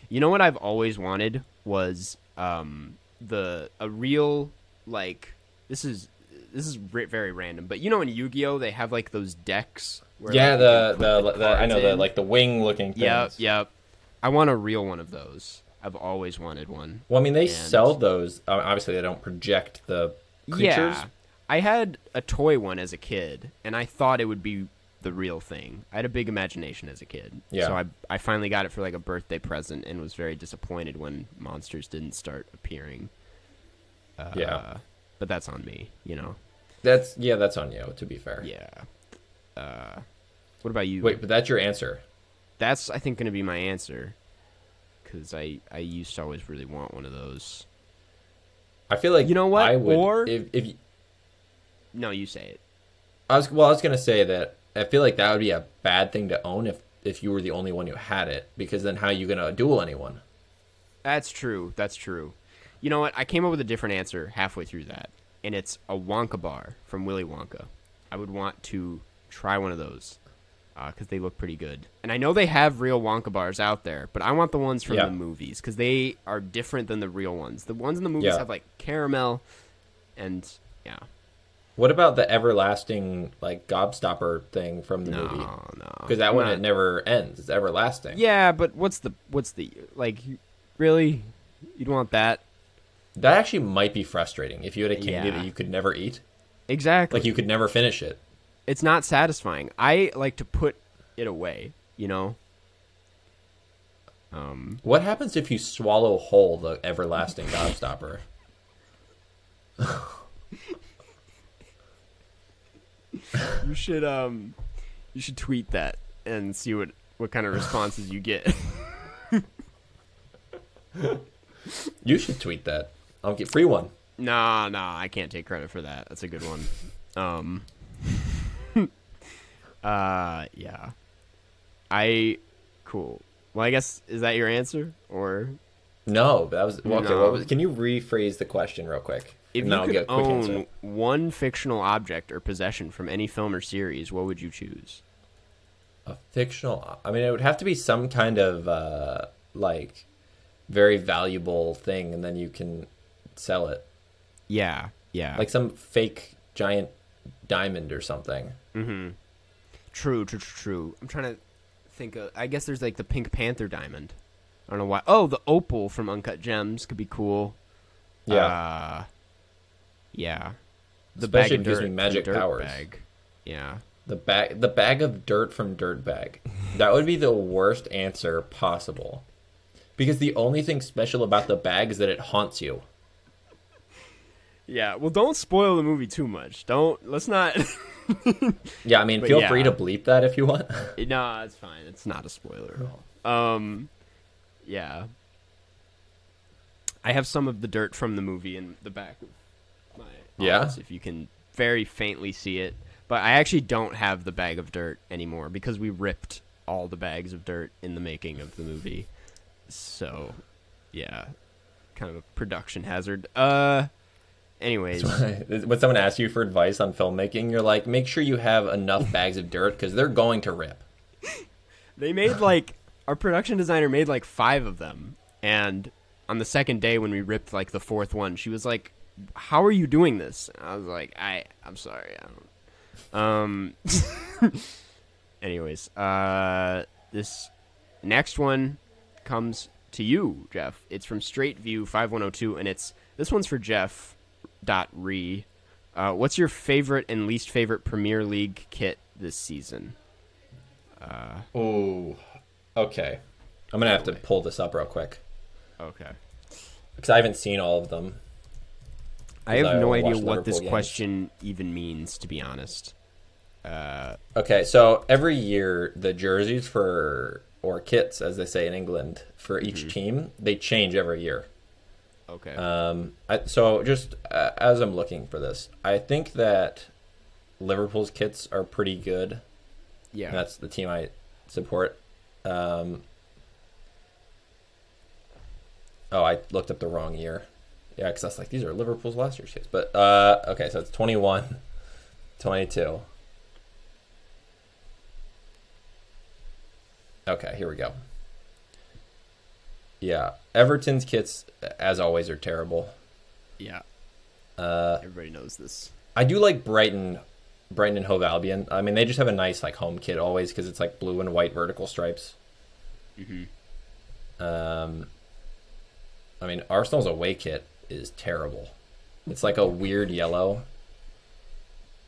You know what I've always wanted was um the a real like this is this is very random, but you know in Yu-Gi-Oh they have like those decks where yeah, like, the the, the, I know the like the wing looking things. Yep, yep. I want a real one of those. I've always wanted one. Well, I mean, they And- sell those. Obviously, they don't project the creatures. Yeah. I had a toy one as a kid, and I thought it would be the real thing. I had a big imagination as a kid. Yeah. So I, I finally got it for like a birthday present and was very disappointed when monsters didn't start appearing. Uh, Yeah. But that's on me, you know? That's yeah, that's on you. To be fair. Yeah. Uh, what about you? Wait, but that's your answer. That's, I think, going to be my answer. Because I, I used to always really want one of those. I feel like You know what? I would Or- if if No, you say it. I was well, I was gonna say that I feel like that would be a bad thing to own if if you were the only one who had it because then how are you gonna duel anyone? That's true. That's true. You know what? I came up with a different answer halfway through that, and it's a Wonka bar from Willy Wonka. I would want to try one of those uh, because they look pretty good. And I know they have real Wonka bars out there, but I want the ones from Yeah. the movies because they are different than the real ones. The ones in the movies Yeah. have like caramel, and yeah, What about the everlasting like gobstopper thing from the no, movie? no, Because that one not- it never ends. It's everlasting. Yeah, but what's the what's the like? Really, you'd want that? That actually might be frustrating if you had a candy Yeah. that you could never eat. Exactly. Like you could never finish it. it's not satisfying. I like to put it away, you know. Um, What happens if you swallow whole the everlasting gobstopper? you should um, you should tweet that and see what what kind of responses you get. You should tweet that. I'll get free one. nah, nah, I can't take credit for that. That's a good one. Um, uh, yeah, I cool. Well, I guess is that your answer or No, that was well, okay. No. What was, can you rephrase the question real quick? If you could get a quick own one fictional object or possession from any film or series, what would you choose? A fictional. I mean, it would have to be some kind of uh, like very valuable thing, and then you can sell it, Yeah, yeah. like some fake giant diamond or something. Mm-hmm. True, true, true, true. I'm trying to think. Of, I guess there's like the Pink Panther diamond. I don't know why. Oh, the opal from Uncut Gems could be cool. Yeah, Uh, yeah. The Especially bag of it gives dirt me from magic Dirt powers. Bag. Yeah. the bag, the bag of dirt from Dirtbag. That would be the worst answer possible, because the only thing special about the bag is that it haunts you. Yeah. Well, don't spoil the movie too much. Don't. Let's not. Yeah, I mean, But feel yeah. free to bleep that if you want. no, it's fine. It's not a spoiler at all. Um, yeah. I have some of the dirt from the movie in the back of my Yeah? if you can very faintly see it. But I actually don't have the bag of dirt anymore because we ripped all the bags of dirt in the making of the movie. So, yeah, kind of a production hazard. Uh, anyways, when someone asks you for advice on filmmaking, you're like, make sure you have enough bags of dirt because they're going to rip. They made like our production designer made like five of them, and on the second day when we ripped like the fourth one, she was like, "How are you doing this?" And I was like, "I I'm sorry, I don't." Um. anyways, uh, this next one comes to you, Jeff. It's from Straight View five one zero two, and it's this one's for Jeff. Dot re. Uh, what's your favorite and least favorite Premier League kit this season? Uh, Oh, okay. I'm gonna have to pull this up real quick Okay. because I haven't seen all of them. I have I no idea what this games. question even means, to be honest. Uh, Okay, so every year the jerseys for or kits, as they say in England, for each Mm-hmm. team they change every year. okay. Um, I, so just uh, as I'm looking for this, I think that Liverpool's kits are pretty good. yeah. That's the team I support. Um, oh, I looked up the wrong year. Yeah, because I was like, these are Liverpool's last year's kits. But uh, okay, so it's 21, 22. Okay, here we go. Yeah, Everton's kits, as always, are terrible. yeah. Uh, Everybody knows this. I do like Brighton, Brighton and Hove Albion. I mean, they just have a nice like home kit always because it's like blue and white vertical stripes. Mhm. Um, I mean, Arsenal's away kit is terrible. It's like a weird yellow.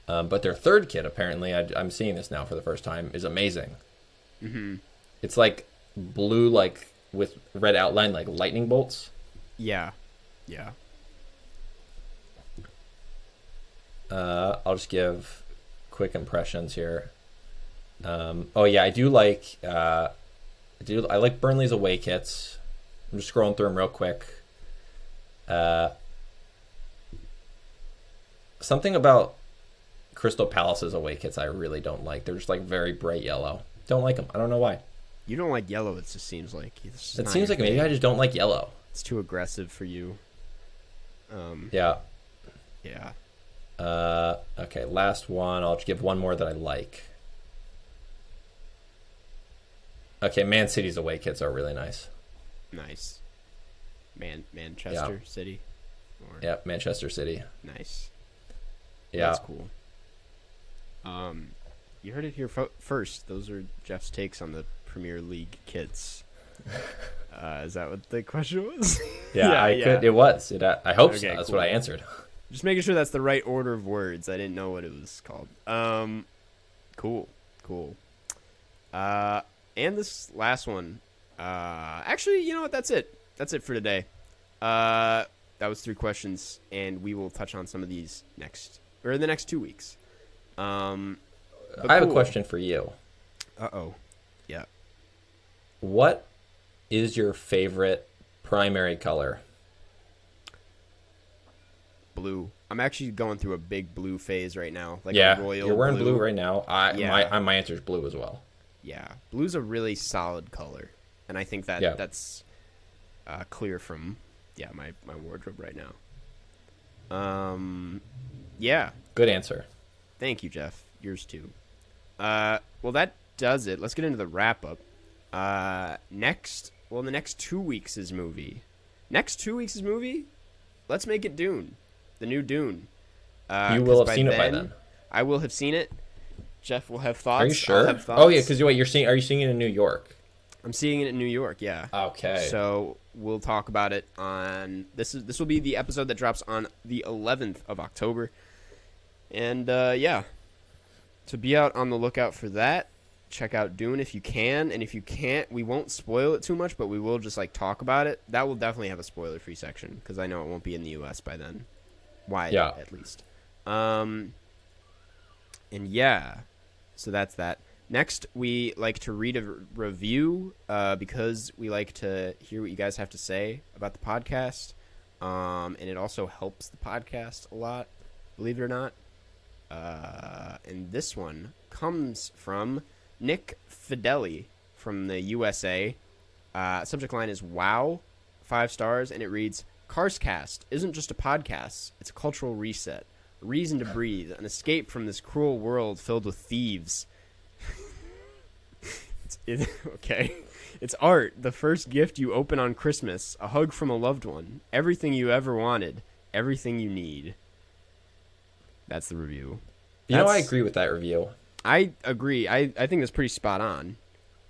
Um, but their third kit, apparently, I, I'm seeing this now for the first time, is amazing. Mm-hmm. It's like blue, like with red outline, like lightning bolts. Yeah. Yeah. Uh, I'll just give quick impressions here. Um, oh yeah, I do like uh, I do I like Burnley's away kits. I'm just scrolling through them real quick. Uh, something about Crystal Palace's away kits I really don't like. They're just like very bright yellow. Don't like them. I don't know why. You don't like yellow. It just seems like It seems like maybe. I just don't like yellow. it's too aggressive for you. Um. Yeah. Yeah. Uh, okay, last one. I'll just give one more that I like. Okay, Man City's away kits are really nice. Nice. Man, Manchester City. Or, Yeah, Manchester City. Nice. Yeah. That's cool. Um, you heard it here fo- first. Those are Jeff's takes on the Premier League kits. Uh, is that what the question was? Yeah, Yeah, I yeah. could. It was. It, I hope so. That's cool. what I answered. Just making sure that's the right order of words. I didn't know what it was called. Um, cool, cool. Uh, and this last one. Uh, actually, you know what? That's it. That's it for today. Uh, that was three questions, and we will touch on some of these next or in the next two weeks. Um, I have a question for you. Uh oh. Yeah. What is your favorite primary color? Blue. I'm actually going through a big blue phase right now. Like yeah, royal you're wearing blue. right now. I Yeah. my I- my answer is blue as well. Yeah, blue's a really solid color, and I think that Yeah. that's uh, clear from yeah my my wardrobe right now. Um, yeah, Good answer. thank you, Jeff. Yours too. Uh, well, that does it. Let's get into the wrap up. Uh, next, well, the next two weeks is movie. Next two weeks is movie. Let's make it Dune, the new Dune. Uh, you will have seen it by then. I will have seen it. Jeff will have thoughts. Are you sure? have Oh yeah, thoughts. because wait, you're seeing. Are you seeing it in New York? I'm seeing it in New York. Yeah. Okay. So we'll talk about it on this is this will be the episode that drops on the 11th of October, and uh, yeah, so be out on the lookout for that. Check out Dune if you can, and if you can't, we won't spoil it too much, but we will just like talk about it. That will definitely have a spoiler free section because I know it won't be in the U.S. by then. Why? Yeah. At least. Um. And yeah, so that's that. Next, we like to read a re- review uh, because we like to hear what you guys have to say about the podcast, um, and it also helps the podcast a lot. Believe it or not. Uh, and this one comes from Nick Fideli from the USA. Uh, subject line is "Wow," five stars, and it reads: "Carscast isn't just a podcast; it's a cultural reset, a reason to breathe, an escape from this cruel world filled with thieves." It's, it, okay, it's art, the first gift you open on Christmas, a hug from a loved one, everything you ever wanted, everything you need. That's the review. you know, I agree with that review. I agree. I, I think that's pretty spot on.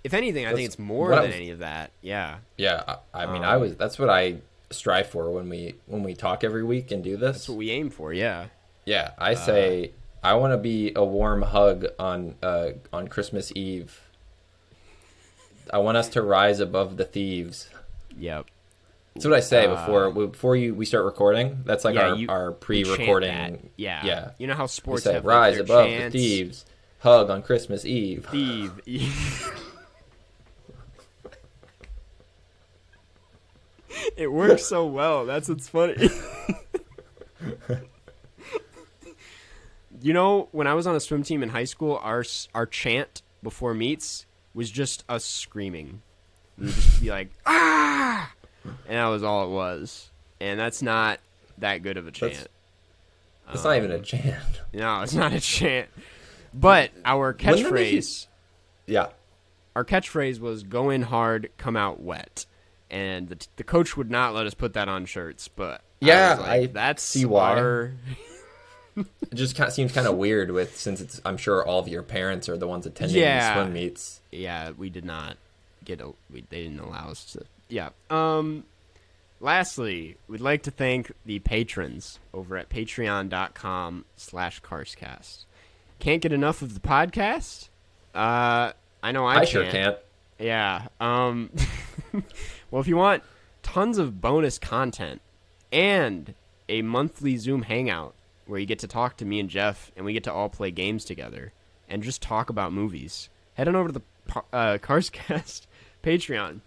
If anything, I think it's more than was- any of that. Yeah. Yeah, I, I mean, I Um, was. That's what I strive for when we when we talk every week and do this. That's what we aim for. Yeah. Yeah, I say I want to be a warm hug on uh, on Christmas Eve. I want us to rise above the thieves. Yep. That's what I say Uh, before before you we start recording. That's like Yeah, our, you- our pre-recording. Yeah. yeah. You know how sports say have rise like, above chants? the thieves. hug on Christmas Eve. Eve. Eve. it works so well. That's what's funny. you know, when I was on a swim team in high school, our our chant before meets was just us screaming. We would just be like, ah, and that was all it was. And that's not that good of a chant. That's- It's not even a chant. No, it's not a chant. But our catchphrase, Yeah. our catchphrase was "Go in hard, come out wet," and the, the coach would not let us put that on shirts. But Yeah, was like, I that's see why. our- It just kind of seems kind of weird with since it's I'm sure all of your parents are the ones attending Yeah. these swim meets. yeah, we did not get a. We, they didn't allow us to. Yeah. Um. Lastly, we'd like to thank the patrons over at patreon.com slash carscast. Can't get enough of the podcast? Uh, I know I, I, sure can't. Yeah. Um Well, if you want tons of bonus content and a monthly Zoom hangout where you get to talk to me and Jeff and we get to all play games together and just talk about movies, head on over to the uh, Carscast Patreon.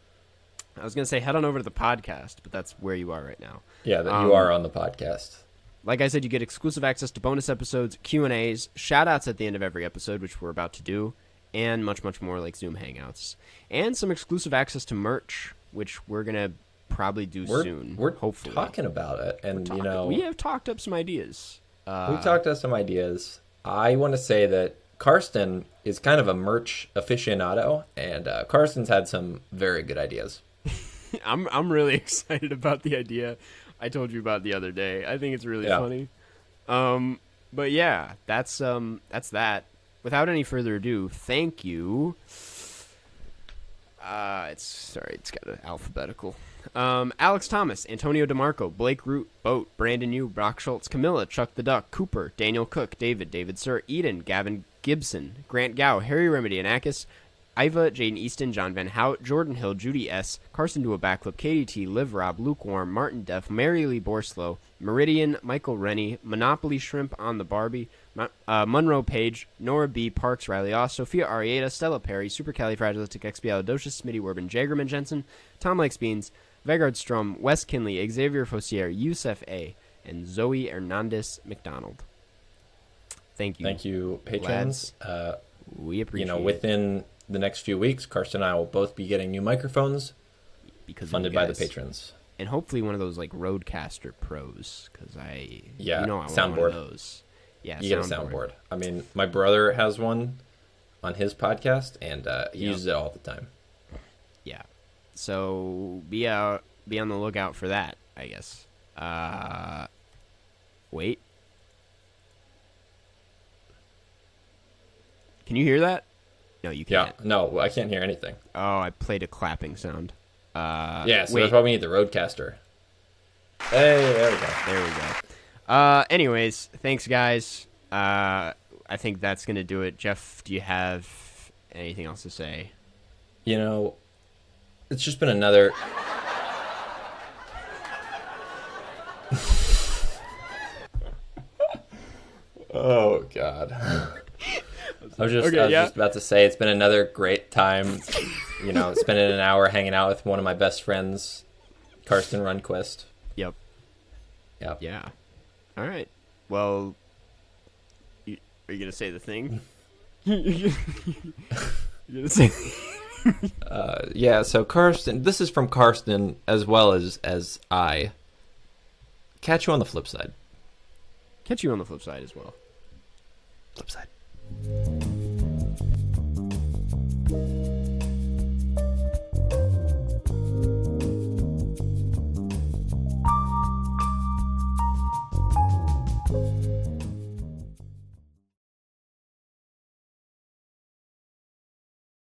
I was going to say head on over to the podcast, but that's where you are right now. Yeah, that Um, you are on the podcast. Like I said, you get exclusive access to bonus episodes, Q and A's, shout outs at the end of every episode, which we're about to do, and much, much more like Zoom Hangouts. And some exclusive access to merch, which we're gonna probably do We're soon. we're hopefully. talking about it, and you know we have talked up some ideas. Uh, we talked about some ideas. I want to say that Karsten is kind of a merch aficionado, and uh, Karsten's had some very good ideas. I'm I'm really excited about the idea I told you about the other day. I think it's really Yeah. funny. Um, but yeah, that's um that's that. Without any further ado, thank you. Uh, it's sorry, it's got an alphabetical. Um, Alex Thomas, Antonio DeMarco, Blake Root, Boat, Brandon Yu, Brock Schultz, Camilla, Chuck the Duck, Cooper, Daniel Cook, David, David Sir, Eden, Gavin Gibson, Grant Gow, Harry Remedy, Anakis, Iva, Jaden Easton, John Van Hout, Jordan Hill, Judy S, Carson do a backflip, Katie T, Liv Rob, Lukewarm, Martin Def, Mary Lee Borslow, Meridian, Michael Rennie, Monopoly Shrimp on the Barbie, uh, Monroe Page, Nora B, Parks, Riley Oss, Sophia Arieta, Stella Perry, Supercalifragilisticexpialidocious, Smitty Werbin, Jagerman Jensen, Tom Likes Beans, Vegard Strom, Wes Kinley, Xavier Fossier, Yusef A, and Zoe Hernandez McDonald. Thank you. Thank you, patrons. Uh, We appreciate you know, it within the next few weeks, Karsten and I will both be getting new microphones because funded by the patrons. and hopefully one of those like RODECaster Pros because I Yeah, you know I want one soundboard. of those. Yeah, You get a soundboard. I mean, my brother has one on his podcast, and uh, he uses it all the time. Yeah, so be out, be on the lookout for that. I guess. Uh, wait. Can you hear that? No, you can't. no, I can't hear anything. Oh, I played a clapping sound. Uh, yeah, so wait. that's why we need the RODECaster. Hey, there we go. There we go. Uh, anyways, thanks guys. Uh, I think that's gonna do it. Jeff, do you have anything else to say? You know, it's just been another. oh God. I was just, Okay, I was yeah. just about to say it's been another great time. You know, spending an hour hanging out with one of my best friends, Karsten Runquist. Yep. Yep. Yeah. All right. Well, you, are you gonna say the thing? you gonna say? Uh, yeah. So Karsten, this is from Karsten as well as as I. Catch you on the flip side. Catch you on the flip side as well. Flip side.